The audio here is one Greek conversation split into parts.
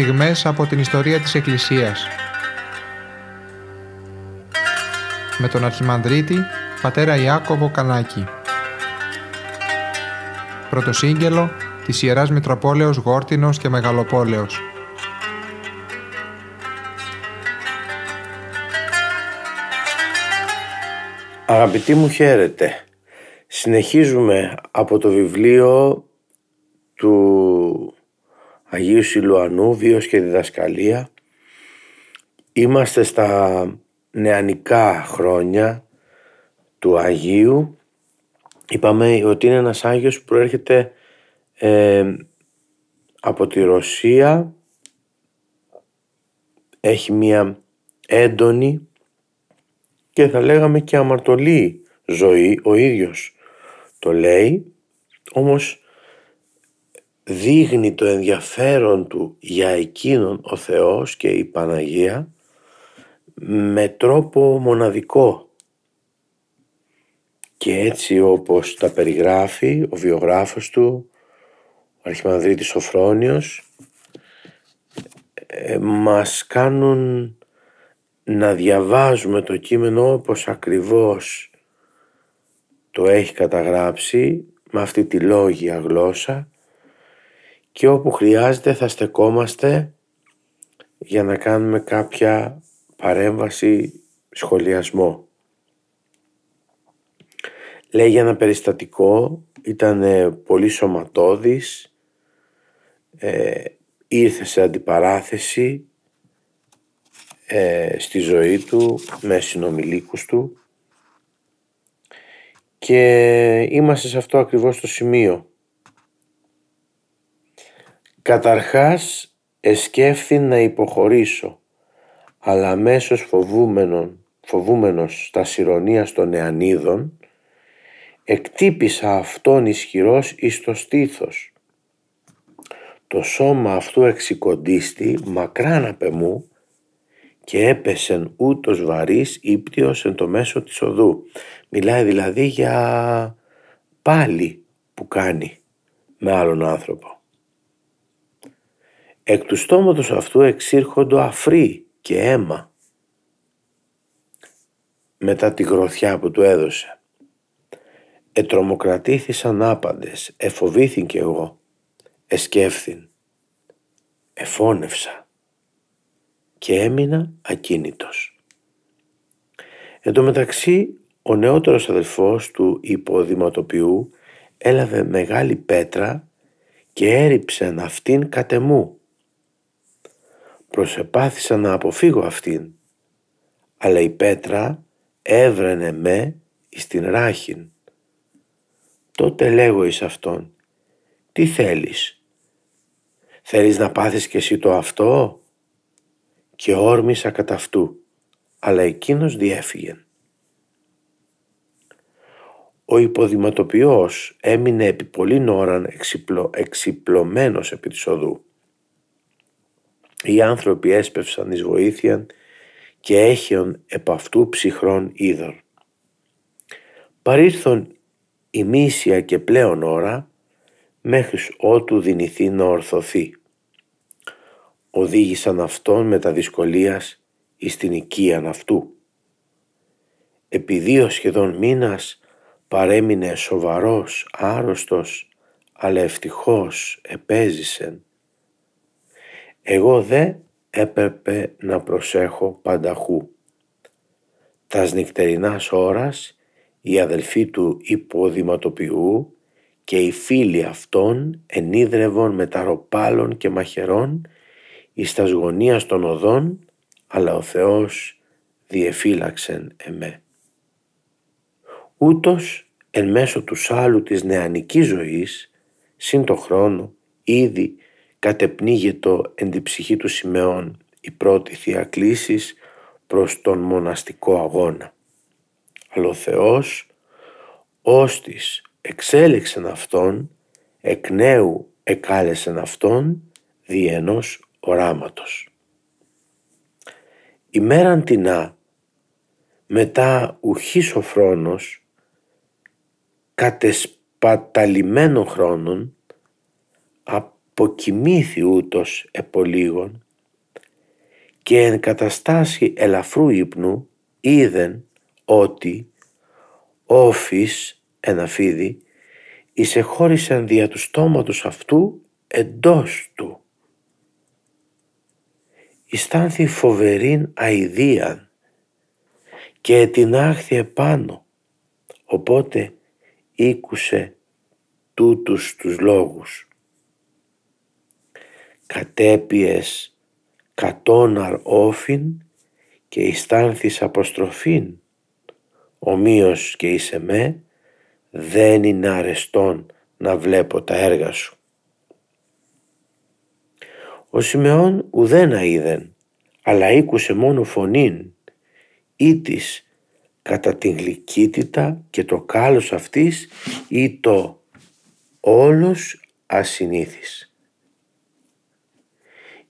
στιγμές από την ιστορία της Εκκλησίας. Με τον Αρχιμανδρίτη, πατέρα Ιάκωβο Κανάκη. Πρωτοσύγγελο της Ιεράς Μητροπόλεως Γόρτινος και Μεγαλοπόλεως. Αγαπητοί μου χαίρετε. Συνεχίζουμε από το βιβλίο του Αγίου Σιλουανού, Βίος και Διδασκαλία. Είμαστε στα νεανικά χρόνια του Αγίου. Είπαμε ότι είναι ένας Άγιος που προέρχεται ε, από τη Ρωσία. Έχει μια έντονη και θα λέγαμε και αμαρτωλή ζωή ο ίδιος το λέει όμως δείχνει το ενδιαφέρον του για εκείνον ο Θεός και η Παναγία με τρόπο μοναδικό. Και έτσι όπως τα περιγράφει ο βιογράφος του ο Αρχιμανδρίτης Σοφρόνιος ε, μας κάνουν να διαβάζουμε το κείμενο όπως ακριβώς το έχει καταγράψει με αυτή τη λόγια γλώσσα και όπου χρειάζεται θα στεκόμαστε για να κάνουμε κάποια παρέμβαση σχολιασμό. Λέει για ένα περιστατικό, ήταν πολύ σωματώδης, ε, ήρθε σε αντιπαράθεση ε, στη ζωή του με συνομιλίκους του και είμαστε σε αυτό ακριβώς το σημείο. Καταρχάς εσκέφθη να υποχωρήσω αλλά αμέσως φοβούμενον, φοβούμενος στα συρρονία των νεανίδων εκτύπησα αυτόν ισχυρός εις το στήθος. Το σώμα αυτού εξικοντίστη μακράν απ' μου και έπεσεν ούτως βαρύς ύπτιος εν το μέσο της οδού. Μιλάει δηλαδή για πάλι που κάνει με άλλον άνθρωπο. Εκ του στόματος αυτού εξήρχοντο αφρί και αίμα μετά τη γροθιά που του έδωσε. Ετρομοκρατήθησαν άπαντες, εφοβήθην και εγώ, εσκέφθην, εφώνευσα και έμεινα ακίνητος. Εν τω μεταξύ ο νεότερος αδελφός του υποδηματοποιού έλαβε μεγάλη πέτρα και έριψεν αυτήν κατεμού. Προσεπάθησα να αποφύγω αυτήν, αλλά η πέτρα έβρενε με εις την ράχην. Τότε λέγω εις αυτόν, τι θέλεις, θέλεις να πάθεις και εσύ το αυτό; Και όρμησα κατά αυτού, αλλά εκείνος διέφυγε. Ο υποδηματοποιός έμεινε επί πολλήν ώραν εξυπλω, εξυπλωμένος επί της οδού. Οι άνθρωποι έσπευσαν εις βοήθειαν και έχιον επ' αυτού ψυχρών είδων. Παρήρθον η μίσια και πλέον ώρα μέχρι ότου δυνηθεί να ορθωθεί οδήγησαν αυτόν με τα δυσκολίας εις την οικίαν αυτού. Επί δύο σχεδόν μήνας παρέμεινε σοβαρός, άρρωστος, αλλά ευτυχώς επέζησεν. Εγώ δε έπρεπε να προσέχω πανταχού. Τας νυχτερινάς ώρας οι αδελφοί του υποδηματοποιού και οι φίλοι αυτών ενίδρευον με τα ροπάλων και μαχαιρών εις τας γωνίας των οδών, αλλά ο Θεός διεφύλαξεν εμέ. Ούτως εν μέσω του σάλου της νεανικής ζωής, συν το χρόνο, ήδη κατεπνίγετο εν την ψυχή του Σιμεών η πρώτη θεία κλήσης προς τον μοναστικό αγώνα. Αλλά ο Θεός, ώστις εξέλεξεν Αυτόν, εκ νέου εκάλεσεν Αυτόν, δι' ενός οράματος. Ημέραν τεινά, μετά ουχής ο φρόνος, κατεσπαταλημένων χρόνων, αποκοιμήθη ούτως επολίγων και εν καταστάσει ελαφρού ύπνου είδεν ότι όφης ένα φίδι εισεχώρησαν δια του στόματος αυτού εντός του. Ιστάνθη φοβερήν αηδίαν και την άχθη επάνω, οπότε ήκουσε τούτους τους λόγους. Κατέπιες κατόναρ όφιν και ιστάνθης αποστροφήν, ομοίως και είσαι με, δεν είναι αρεστόν να βλέπω τα έργα σου. Ο Σιμεών ουδένα είδεν, αλλά ήκουσε μόνο φωνήν, ή της κατά την γλυκύτητα και το κάλος αυτής ή το όλος ασυνήθις.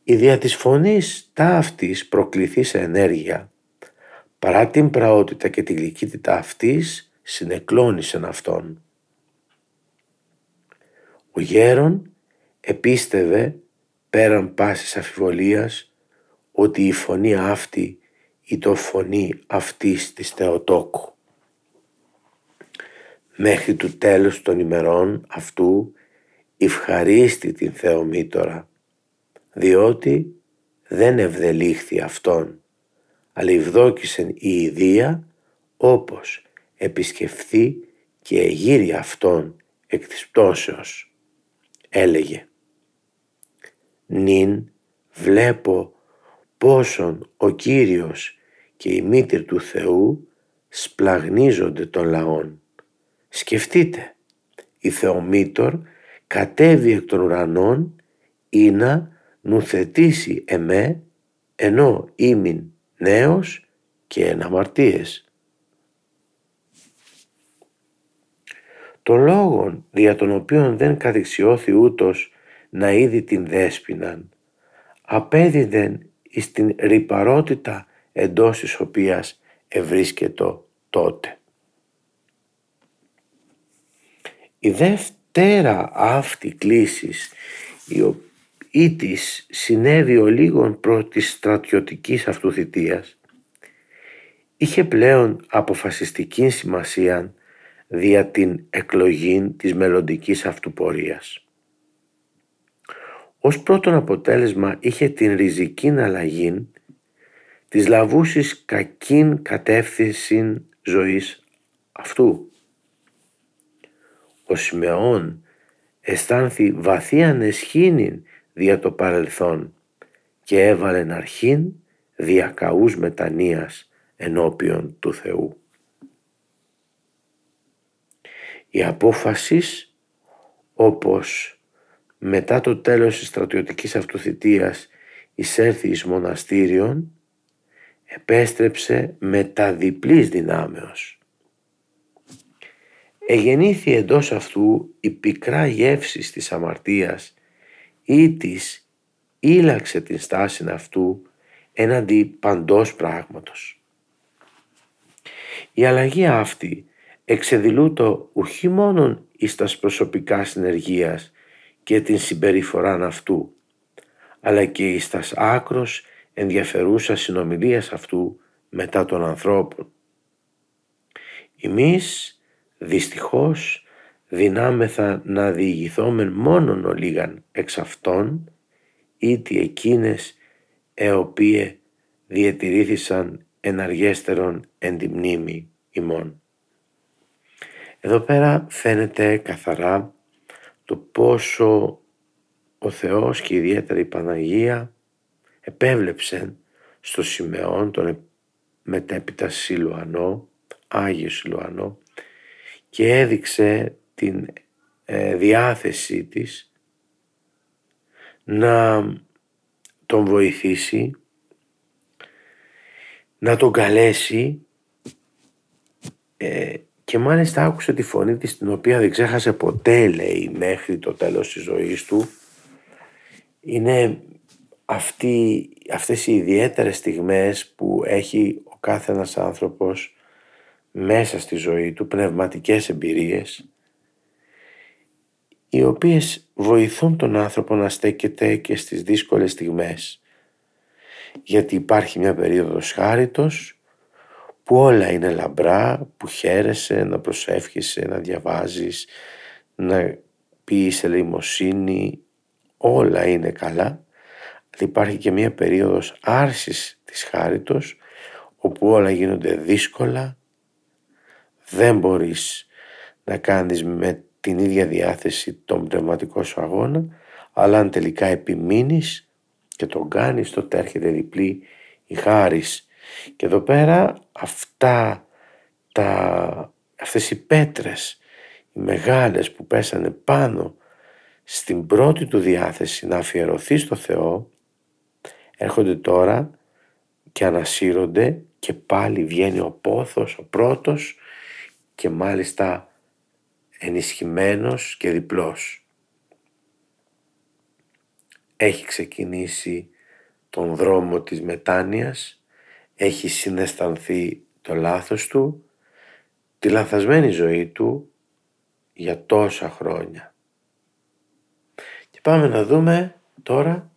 Η δια της φωνής ταύτης σε ενέργεια παρά την πραότητα και την γλυκύτητα αυτής συνεκλώνησεν αυτόν. Ο γέρον επίστευε πέραν πάσης αφιβολίας ότι η φωνή αυτή ή το φωνή αυτής της Θεοτόκου. Μέχρι του τέλους των ημερών αυτού ευχαρίστη την Θεομήτωρα, διότι δεν ευδελίχθη αυτόν, αλλά ευδόκησεν η ιδία όπως επισκεφθεί και εγείρει αυτόν εκ της πτώσεως. Έλεγε «Νυν βλέπω πόσον ο Κύριος και η μήτρη του Θεού σπλαγνίζονται των λαών. Σκεφτείτε, η Θεομήτωρ κατέβει εκ των ουρανών ή να νουθετήσει εμέ ενώ ήμην νέος και εναμαρτίες. Το λόγο δια τον οποίον δεν κατηξιώθη ούτως να είδη την δέσποιναν απέδιδεν εις την ρηπαρότητα εντός της οποίας ευρίσκετο τότε. Η δεύτερα αυτή κλίσης η της συνέβη ο λίγων προ της στρατιωτικής αυτού είχε πλέον αποφασιστική σημασία δια την εκλογή της μελλοντικής αυτού πορείας. Ως πρώτον αποτέλεσμα είχε την ριζική αλλαγή της λαβούσης κακήν κατεύθυνση ζωής αυτού. Ο Σιμεών αισθάνθη βαθίαν εσχήνην δια το παρελθόν και έβαλε αρχήν διακαούς μετανοίας ενώπιον του Θεού. Η απόφαση όπως μετά το τέλος της στρατιωτικής αυτοθητείας εισέρθη εις μοναστήριον επέστρεψε με τα διπλής δυνάμεως. Εγεννήθη εντός αυτού η πικρά γεύση της αμαρτίας ή της ήλαξε την στάση αυτού έναντι παντός πράγματος. Η αλλαγή αυτή εξεδηλούτο ουχή μόνον εις τας προσωπικά συνεργίας και την συμπεριφορά αυτού, αλλά και εις τας άκρος ενδιαφερούσας συνομιλίας αυτού μετά των ανθρώπων. Εμείς δυστυχώς δυνάμεθα να διηγηθόμεν μόνον ολίγαν εξ αυτών ήτι εκείνες εοπίε διατηρήθησαν εναργέστερον εν τη μνήμη ημών. Εδώ πέρα φαίνεται καθαρά το πόσο ο Θεός και ιδιαίτερα η Παναγία επέβλεψε στο Σιμεών τον μετέπειτα Σιλουανό, Άγιο Σιλουανό και έδειξε την ε, διάθεσή της να τον βοηθήσει, να τον καλέσει ε, και μάλιστα άκουσε τη φωνή της την οποία δεν ξέχασε ποτέ λέει μέχρι το τέλος της ζωής του. Είναι αυτή, αυτές οι ιδιαίτερες στιγμές που έχει ο κάθε ένας άνθρωπος μέσα στη ζωή του, πνευματικές εμπειρίες οι οποίες βοηθούν τον άνθρωπο να στέκεται και στις δύσκολες στιγμές. Γιατί υπάρχει μια περίοδος χάριτος που όλα είναι λαμπρά, που χαίρεσαι, να προσεύχεσαι, να διαβάζεις, να πεις ελεημοσύνη, όλα είναι καλά. Υπάρχει και μια περίοδος άρσης της χάριτος όπου όλα γίνονται δύσκολα, δεν μπορείς να κάνεις με την ίδια διάθεση τον πνευματικό σου αγώνα, αλλά αν τελικά επιμείνεις και τον κάνεις, τότε έρχεται διπλή η χάρις. Και εδώ πέρα αυτά τα, αυτές οι πέτρες, οι μεγάλες που πέσανε πάνω στην πρώτη του διάθεση να αφιερωθεί στο Θεό, έρχονται τώρα και ανασύρονται και πάλι βγαίνει ο πόθος, ο πρώτος και μάλιστα ενισχυμένος και διπλός. Έχει ξεκινήσει τον δρόμο της μετάνοιας, έχει συναισθανθεί το λάθος του, τη λαθασμένη ζωή του για τόσα χρόνια. Και πάμε να δούμε τώρα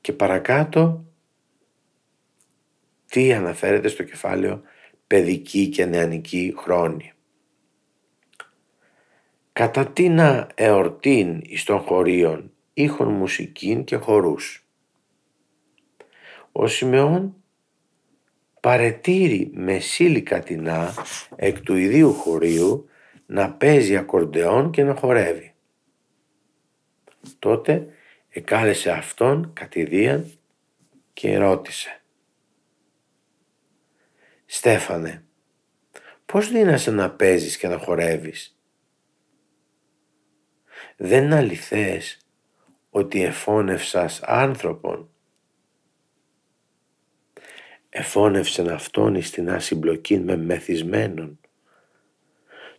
και παρακάτω τι αναφέρεται στο κεφάλαιο παιδική και νεανική χρόνη. Κατά τίνα εορτήν εις των χωρίων ήχων μουσικήν και χορούς. Ο Σιμεών παρετήρει με σύλικα τεινά εκ του ιδίου χωρίου να παίζει ακορντεόν και να χορεύει. Τότε εκάλεσε αυτόν κατηδίαν και ρώτησε «Στέφανε, πώς δίνασε να παίζεις και να χορεύεις» δεν είναι αληθές ότι εφώνευσας άνθρωπον. Εφώνευσεν αυτόν εις την ασυμπλοκή με μεθυσμένον.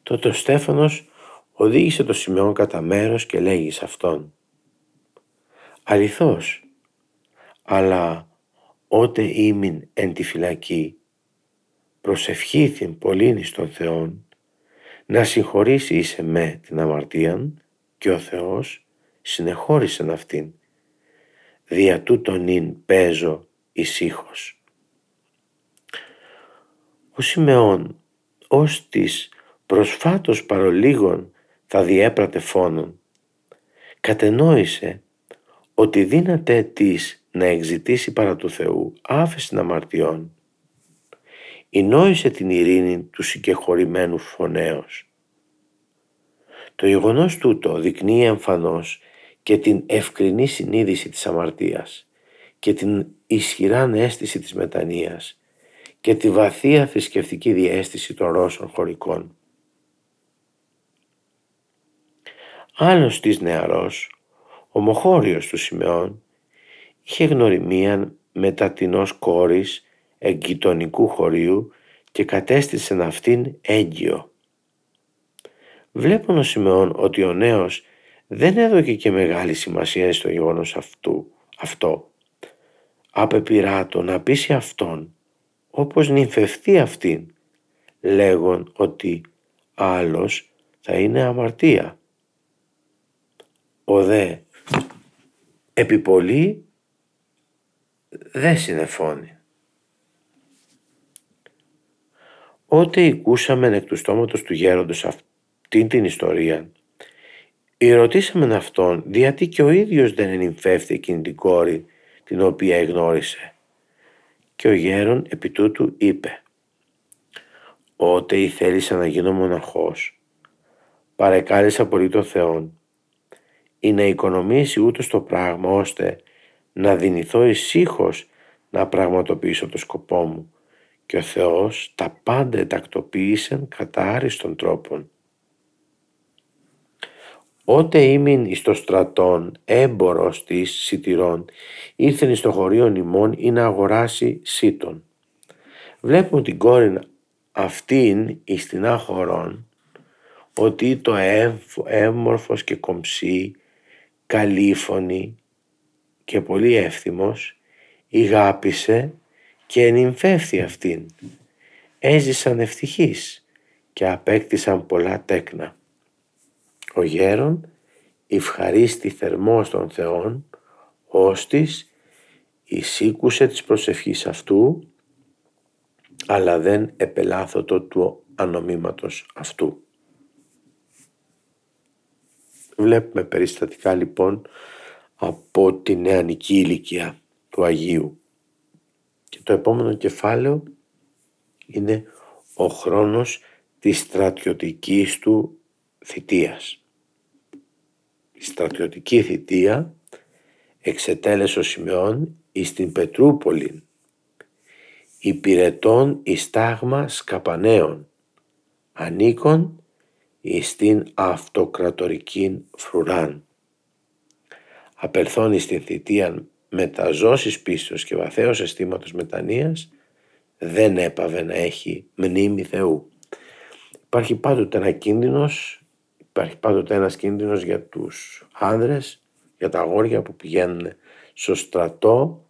Τότε ο Στέφανος οδήγησε το σημειόν κατά μέρος και λέγει σε αυτόν. Αληθώς, αλλά ότε ήμην εν τη φυλακή, προσευχήθην πολλήν εις τον Θεόν, να συγχωρήσει είσαι με την αμαρτίαν και ο Θεός συνεχώρησε αυτήν. Δια τούτον ειν παίζω ησύχος. Ο Σιμεών ως της προσφάτως παρολίγων θα διέπρατε φόνον. Κατενόησε ότι δύναται της να εξητήσει παρά του Θεού άφεση αμαρτιών. Ενόησε την ειρήνη του συγκεχωρημένου φωνέως το γεγονός τούτο δεικνύει εμφανώς και την ευκρινή συνείδηση της αμαρτίας και την ισχυρά αίσθηση της μετανοίας και τη βαθία θρησκευτική διέστηση των Ρώσων χωρικών. Άλλος της νεαρός, ομοχώριος του Σιμεών, είχε γνωριμία μετατινός κόρης εγκυτονικού χωρίου και κατέστησε αυτήν έγκυο. Βλέπω ο Σιμεών ότι ο νέος δεν έδωκε και μεγάλη σημασία στο γεγονός αυτού, αυτό. Απεπειράτω να πείσει αυτόν όπως νυμφευτεί αυτήν λέγον ότι άλλος θα είναι αμαρτία. Ο δε επιπολή δεν συνεφώνει. Ότε οικούσαμε εκ του στόματος του γέροντος αυτού αυτήν την ιστορία. Ρωτήσαμε αυτόν γιατί και ο ίδιος δεν ενυμφεύθη εκείνη την κόρη την οποία εγνώρισε. Και ο γέρον επί τούτου είπε «Ότε ή θέλησα να γίνω μοναχός, παρεκάλεσα πολύ τον Θεόν ή να οικονομήσει ούτως το πράγμα ώστε να δυνηθώ ησύχως να πραγματοποιήσω το σκοπό μου και ο Θεός τα πάντα ετακτοποίησεν κατά άριστον τρόπον Ότε ήμην εις το στρατόν έμπορος της σιτηρών, ήρθεν εις το χωρίον ημών ή να αγοράσει σύτων. Βλέπουν την κόρη αυτήν εις την άχωρον, ότι το έμορφος και κομψή, καλήφωνη και πολύ εύθυμος, ηγάπησε και ενυμφεύθη αυτήν. Έζησαν ευτυχείς και απέκτησαν πολλά τέκνα. Ο γέρον ευχαρίστη θερμός των Θεών, ώστις εισήκουσε της προσευχής αυτού, αλλά δεν επελάθωτο του ανομήματος αυτού. Βλέπουμε περιστατικά λοιπόν από τη νεανική ηλικία του Αγίου. Και το επόμενο κεφάλαιο είναι ο χρόνος της στρατιωτικής του θητείας. Η στρατιωτική θητεία εξετέλεσε ο Σιμεών εις την Πετρούπολη υπηρετών εις τάγμα σκαπανέων ανήκων εις την αυτοκρατορική φρουράν. Απελθώνει στην θητεία μεταζώσεις πίστος και βαθέως αισθήματος μετανοίας δεν έπαβε να έχει μνήμη Θεού. Υπάρχει πάντοτε ένα κίνδυνος, υπάρχει πάντοτε ένας κίνδυνος για τους άνδρες, για τα αγόρια που πηγαίνουν στο στρατό,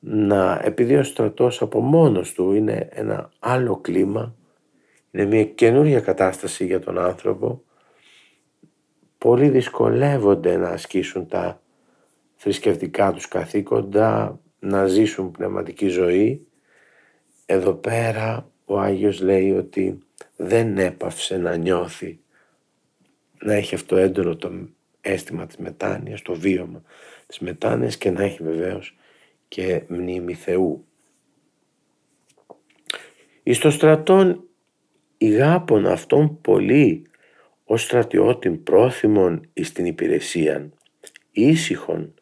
να, επειδή ο στρατός από μόνος του είναι ένα άλλο κλίμα, είναι μια καινούρια κατάσταση για τον άνθρωπο, πολλοί δυσκολεύονται να ασκήσουν τα θρησκευτικά τους καθήκοντα, να ζήσουν πνευματική ζωή. Εδώ πέρα ο Άγιος λέει ότι δεν έπαυσε να νιώθει, να έχει αυτό έντονο το αίσθημα της μετάνοιας, το βίωμα της μετάνοιας και να έχει βεβαίως και μνήμη Θεού. Εις το στρατόν ηγάπων αυτών πολύ ως στρατιώτην πρόθυμον εις την υπηρεσίαν, ήσυχον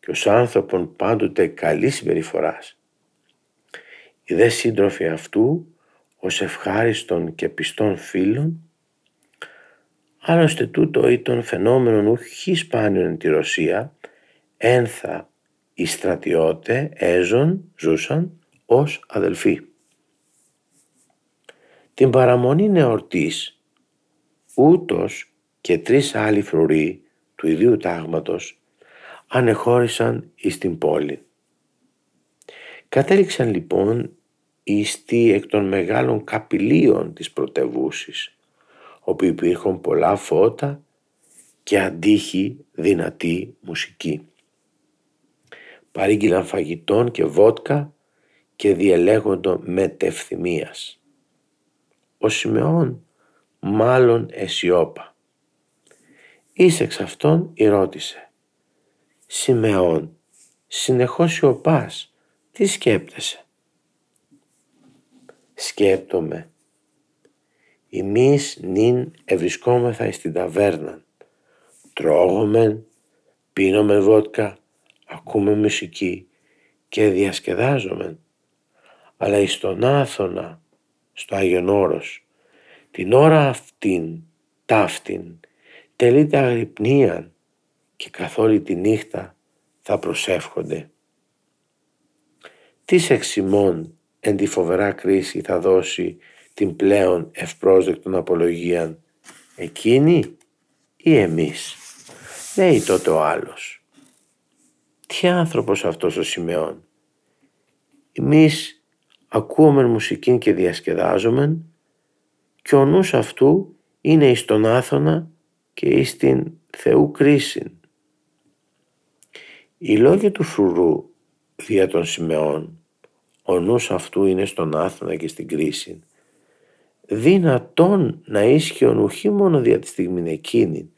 και ως άνθρωπον πάντοτε καλή συμπεριφοράς. Οι δε σύντροφοι αυτού ως ευχάριστον και πιστών φίλων Άλλωστε τούτο ήταν φαινόμενον ουχή σπάνιον εν τη Ρωσία, ένθα οι στρατιώτε έζων ζούσαν ως αδελφοί. Την παραμονή νεορτής ούτως και τρεις άλλοι φρουροί του ιδίου τάγματος ανεχώρησαν εις την πόλη. Κατέληξαν λοιπόν ιστοί εκ των μεγάλων καπηλίων της πρωτεύουσης, όπου υπήρχαν πολλά φώτα και αντίχη δυνατή μουσική. Παρήγγειλαν φαγητών και βότκα και διελέγοντο μετευθυμίας. Ο Σιμεών μάλλον αισιόπα. Εις εξ αυτόν ρώτησε «Σιμεών, συνεχώς σιωπάς, τι σκέπτεσαι» «Σκέπτομαι, εμείς νυν ευρισκόμεθα στην ταβέρνα, τρώγομεν, πίνομεν βότκα, ακούμε μουσική και διασκεδάζομεν, αλλά εις τον Άθωνα, στο Άγιον Όρος, την ώρα αυτήν, ταύτην, τελείται αγρυπνίαν και καθ' όλη τη νύχτα θα προσεύχονται. Τις εξημών εν τη φοβερά κρίση θα δώσει την πλέον ευπρόσδεκτον απολογίαν εκείνη ή εμείς. Λέει τότε ο άλλος. Τι άνθρωπος αυτός ο Σιμεών. Εμείς ακούομεν μουσικήν και διασκεδάζομεν και ο νους αυτού είναι εις τον Άθωνα και εις την Θεού κρίσιν. Οι λόγοι του φρουρού δια των Σιμεών, ο νους αυτού είναι στον Άθωνα και στην κρίση, δυνατόν να ίσχυον ουχή μόνο δια της στιγμή εκείνη,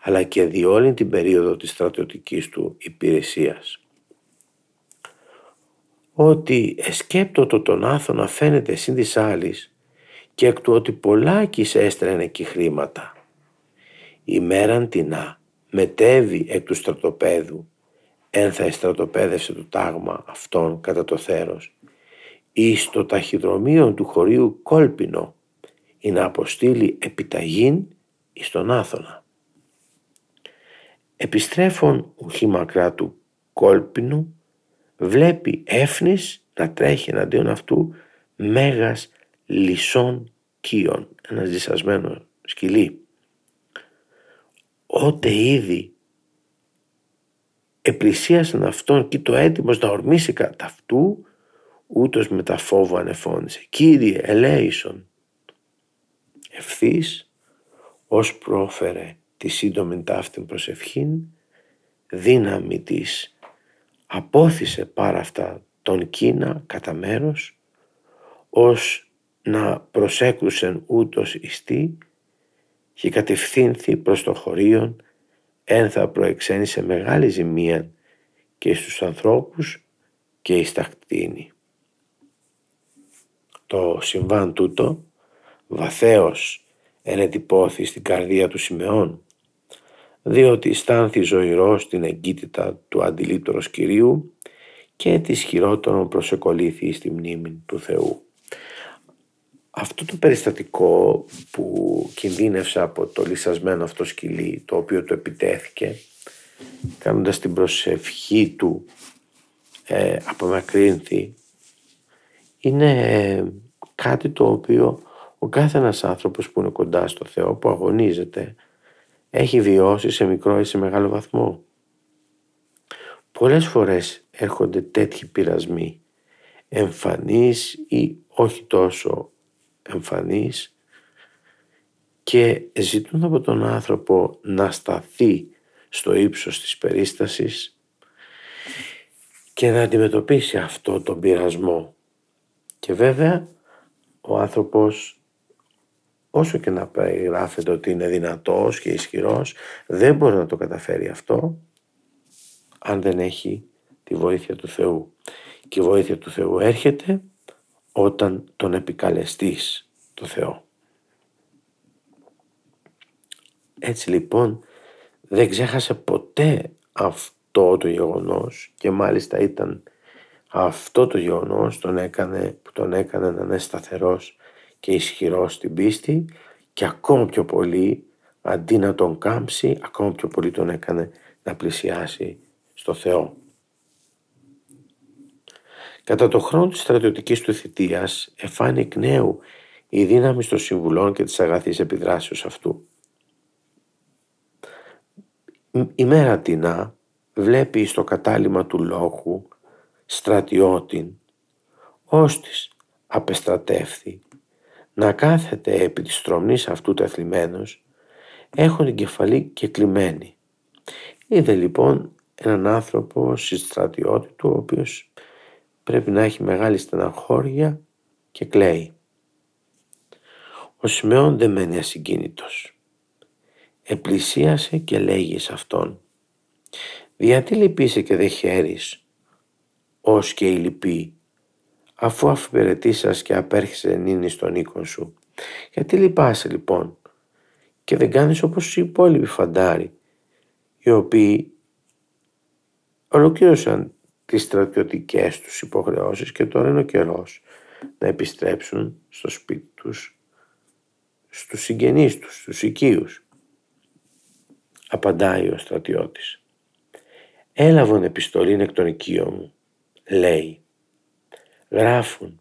αλλά και δι' όλη την περίοδο της στρατιωτικής του υπηρεσίας. Ότι εσκέπτοτο τον Άθωνα φαίνεται σύν της άλλης και εκ του ότι πολλάκις έστρενε εκεί χρήματα. Η μέραν τεινά μετέβη εκ του στρατοπέδου, ένθα εστρατοπέδευσε το τάγμα αυτόν κατά το θέρος, εις το ταχυδρομείο του χωρίου Κόλπινο, ή να αποστείλει επιταγήν εις τον Άθωνα. Επιστρέφων ουχή μακρά του Κόλπινου, βλέπει έφνης να τρέχει εναντίον αυτού μέγας λυσών κύων, ένας ζυσασμένο σκυλί. Ότε ήδη επλησίασαν αυτόν και το έτοιμος να ορμήσει κατά αυτού, ούτως με τα φόβο ανεφώνησε. «Κύριε, ελέησον». Ευθύς ως πρόφερε τη σύντομη ταύτην προσευχήν, δύναμη της απόθυσε πάρα αυτά τον Κίνα κατά μέρος, ως να προσέκρουσεν ούτως ιστή και κατευθύνθη προς το χωρίον εν θα προεξένησε μεγάλη ζημία και στους ανθρώπους και εις τα κτίνη. Το συμβάν τούτο βαθέως ενετυπώθη στην καρδία του Σιμεών διότι αισθάνθη ζωηρός την εγκύτητα του αντιλήπτωρος Κυρίου και της χειρότερον προσεκολήθη στη μνήμη του Θεού. Αυτό το περιστατικό που κινδύνευσε από το λυσασμένο αυτό σκυλί το οποίο του επιτέθηκε κάνοντας την προσευχή του ε, απομακρύνθη είναι κάτι το οποίο ο κάθε ένας άνθρωπος που είναι κοντά στο Θεό που αγωνίζεται έχει βιώσει σε μικρό ή σε μεγάλο βαθμό. Πολλές φορές έρχονται τέτοιοι πειρασμοί εμφανείς ή όχι τόσο εμφανείς και ζητούν από τον άνθρωπο να σταθεί στο ύψος της περίστασης και να αντιμετωπίσει αυτό τον πειρασμό. Και βέβαια ο άνθρωπος όσο και να περιγράφεται ότι είναι δυνατός και ισχυρός δεν μπορεί να το καταφέρει αυτό αν δεν έχει τη βοήθεια του Θεού. Και η βοήθεια του Θεού έρχεται όταν τον επικαλεστείς το Θεό. Έτσι λοιπόν δεν ξέχασε ποτέ αυτό το γεγονός και μάλιστα ήταν αυτό το γεγονός τον έκανε, που τον έκανε να είναι σταθερός και ισχυρός στην πίστη και ακόμα πιο πολύ αντί να τον κάμψει ακόμα πιο πολύ τον έκανε να πλησιάσει στο Θεό. Κατά το χρόνο της στρατιωτικής του θητείας εφάνει εκ νέου η δύναμη των συμβουλών και της αγαθής επιδράσεως αυτού. Η μέρα τεινά βλέπει στο κατάλημα του λόγου στρατιώτην, ώστις απεστρατεύθη, να κάθεται επί της στρομνής αυτού τεθλιμμένος, έχουν την κεφαλή και κλειμένη. Είδε λοιπόν έναν άνθρωπο συστρατιώτη του, ο οποίος πρέπει να έχει μεγάλη στεναχώρια και κλαίει. Ο Σιμεών δεν μένει ασυγκίνητος. Επλησίασε και λέγει σε αυτόν «Γιατί λυπείσαι και δεν χαίρεις, ως και η λυπή, αφού αφιπερετήσας και απέρχεσαι νύνη στον οίκον σου. Γιατί λυπάσαι λοιπόν και δεν κάνεις όπως οι υπόλοιποι φαντάροι, οι οποίοι ολοκλήρωσαν τις στρατιωτικές τους υποχρεώσεις και τώρα είναι ο καιρός να επιστρέψουν στο σπίτι τους, στους συγγενείς τους, στους οικείους. Απαντάει ο στρατιώτης. Έλαβον επιστολή εκ των οικείων μου, λέει. Γράφουν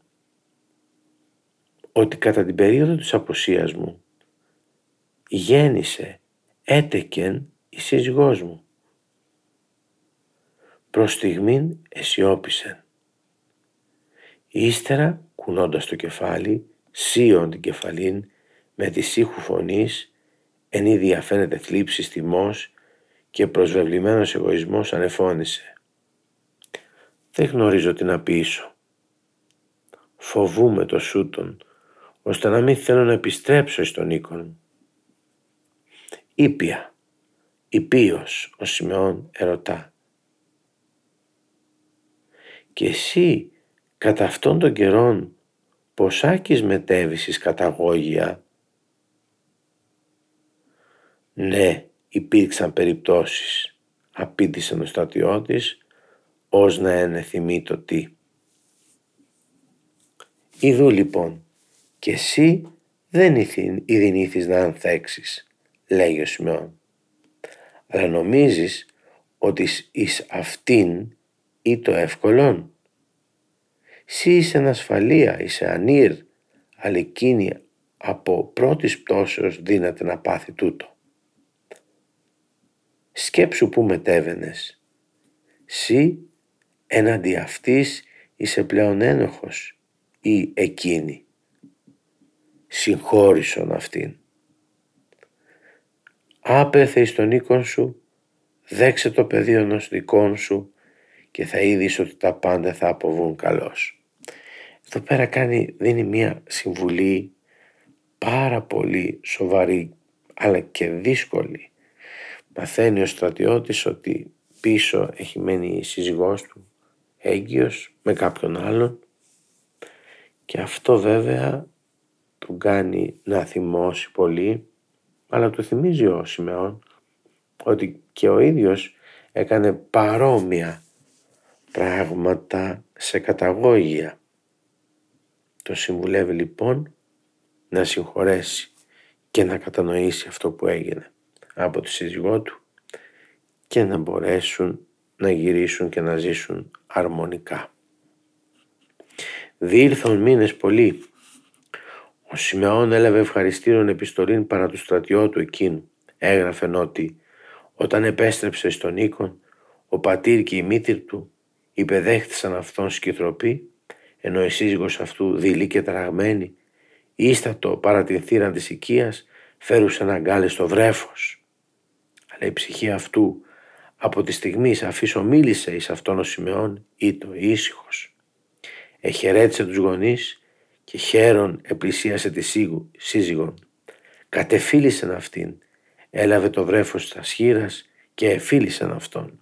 ότι κατά την περίοδο της αποσίας μου γέννησε έτεκεν η σύζυγός μου προς στιγμήν αισιόπησεν. Ύστερα, κουνώντας το κεφάλι, σύον την κεφαλήν, με τη σύχου φωνής, εν είδη αφαίνεται θλίψης τιμός και προσβεβλημένος εγωισμός ανεφώνησε. Δεν γνωρίζω τι να πείσω. Φοβούμαι το σούτον, ώστε να μην θέλω να επιστρέψω στον οίκον. Ήπια, υπείος ο Σιμεών ερωτά και εσύ κατά αυτόν τον καιρόν ποσάκις μετέβησης εις καταγόγια. Ναι, υπήρξαν περιπτώσεις, απήντησε ο στρατιώτης, ως να ενεθυμεί το τι. Ιδού λοιπόν, και εσύ δεν ειδηνήθης να ανθέξεις, λέει ο Σιμεών. Αλλά νομίζεις ότι εις αυτήν ή το εύκολον. Σύ είσαι ανασφαλεία, είσαι ανήρ, αλλά εκείνη από πρώτης πτώσεως δύναται να πάθει τούτο. Σκέψου που μετέβαινες. Σύ έναντι αυτής είσαι πλέον ένοχος ή εκείνη. Συγχώρησον αυτήν. άπεθε εις τον οίκον σου, δέξε το πεδίο ενός δικών σου και θα είδεις ότι τα πάντα θα αποβούν καλώς. Εδώ πέρα κάνει, δίνει μια συμβουλή πάρα πολύ σοβαρή αλλά και δύσκολη. Μαθαίνει ο στρατιώτης ότι πίσω έχει μένει η σύζυγός του έγκυος με κάποιον άλλον και αυτό βέβαια του κάνει να θυμώσει πολύ αλλά του θυμίζει ο Σιμεών ότι και ο ίδιος έκανε παρόμοια πράγματα σε καταγόγια. Το συμβουλεύει λοιπόν να συγχωρέσει και να κατανοήσει αυτό που έγινε από τη σύζυγό του και να μπορέσουν να γυρίσουν και να ζήσουν αρμονικά. Διήλθον μήνες πολύ. Ο Σιμεών έλαβε ευχαριστήρων επιστολήν παρά τους στρατιώτου εκείνου. Έγραφε ότι όταν επέστρεψε στον οίκον, ο πατήρ και η μήτυρ του υπεδέχθησαν αυτόν σκητροπή, ενώ η σύζυγος αυτού δειλή και τραγμένη, ίστατο παρά την θύρα της οικίας, φέρουσαν αγκάλες στο βρέφος. Αλλά η ψυχή αυτού από τη στιγμή αφήσω μίλησε εις αυτόν ο Σιμεών το ήσυχος. Εχαιρέτησε τους γονείς και χαίρον επλησίασε τη σύζυγον. Κατεφίλησεν αυτήν, έλαβε το βρέφος της σχήρας και εφίλησαν αυτόν.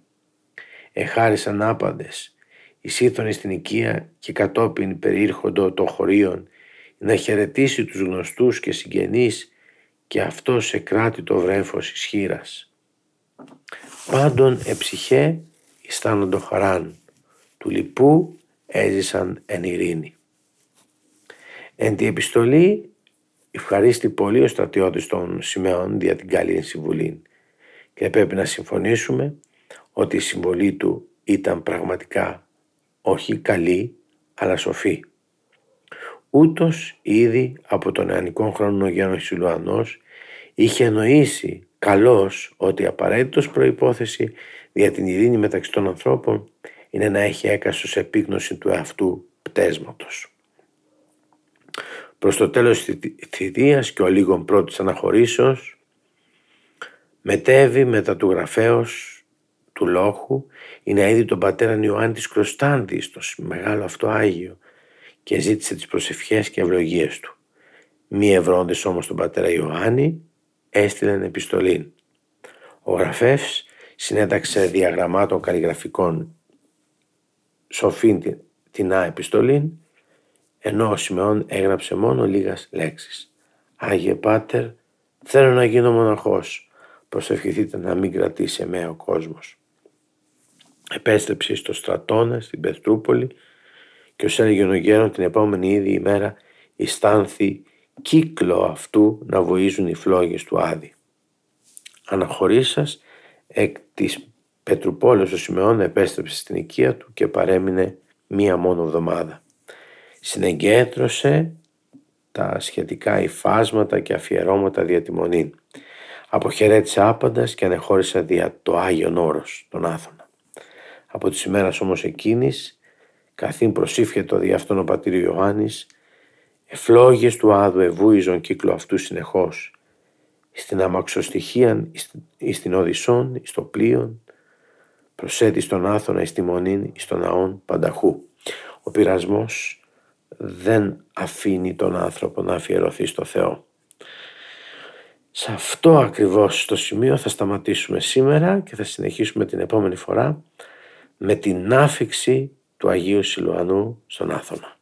Εχάρισαν άπαντες, εισήλθον στην οικία και κατόπιν περιήρχοντο το χωρίον να χαιρετήσει τους γνωστούς και συγγενείς και αυτό σε κράτη το βρέφος ισχύρας. Πάντων εψυχέ αισθάνοντο χαράν, του λοιπού έζησαν εν ειρήνη. Εν τη επιστολή ευχαρίστη πολύ ο στρατιώτης των Σιμεών δια την καλή συμβουλή και πρέπει να συμφωνήσουμε ότι η συμβολή του ήταν πραγματικά όχι καλή αλλά σοφή. Ούτως ήδη από τον νεανικό χρόνο ο Γένος Σιλουανός είχε εννοήσει καλώς ότι απαραίτητος προϋπόθεση για την ειρήνη μεταξύ των ανθρώπων είναι να έχει έκαστος επίγνωση του εαυτού πτέσματος. Προς το τέλος της θητείας και ο λίγων πρώτης αναχωρήσεως μετέβη μετά του γραφέως του λόγου είναι είδη τον πατέρα Ιωάννη της Κροστάνδης στο μεγάλο αυτό Άγιο και ζήτησε τις προσευχές και ευλογίες του. Μη ευρώντες όμως τον πατέρα Ιωάννη έστειλαν επιστολή. Ο γραφεύς συνέταξε διαγραμμάτων καλλιγραφικών σοφήν την, την επιστολή ενώ ο Σιμεών έγραψε μόνο λίγας λέξεις. Άγιε Πάτερ, θέλω να γίνω μοναχός. Προσευχηθείτε να μην κρατήσει εμένα ο κόσμος. Επέστρεψε στο στρατόνα στην Πετρούπολη και ως έλεγε ο γέρον την επόμενη ίδια ημέρα αισθάνθη κύκλο αυτού να βοίζουν οι φλόγες του Άδη. Αναχωρήσας εκ της Πετρουπόλεως ο Σιμεών επέστρεψε στην οικία του και παρέμεινε μία μόνο εβδομάδα. Συνεγκέτρωσε τα σχετικά υφάσματα και αφιερώματα δια τη μονή. Αποχαιρέτησε άπαντας και ανεχώρησε δια το Άγιον Όρος, τον Άθωνα. Από τις ημέρας όμως εκείνης, καθήν προσήφιε δι' αυτόν ο πατήρ Ιωάννης, εφλόγες του Άδου ευούιζον κύκλο αυτού συνεχώς, στην αμαξοστοιχίαν, εις την Οδυσσόν, εις το πλοίον, προσέτει στον Άθωνα, εις τη Μονήν, εις τον Ναόν Πανταχού. Ο πειρασμός δεν αφήνει τον άνθρωπο να αφιερωθεί στο Θεό. Σε αυτό ακριβώς το σημείο θα σταματήσουμε σήμερα και θα συνεχίσουμε την επόμενη φορά με την άφηξη του Αγίου Σιλουανού στον Άθωνα.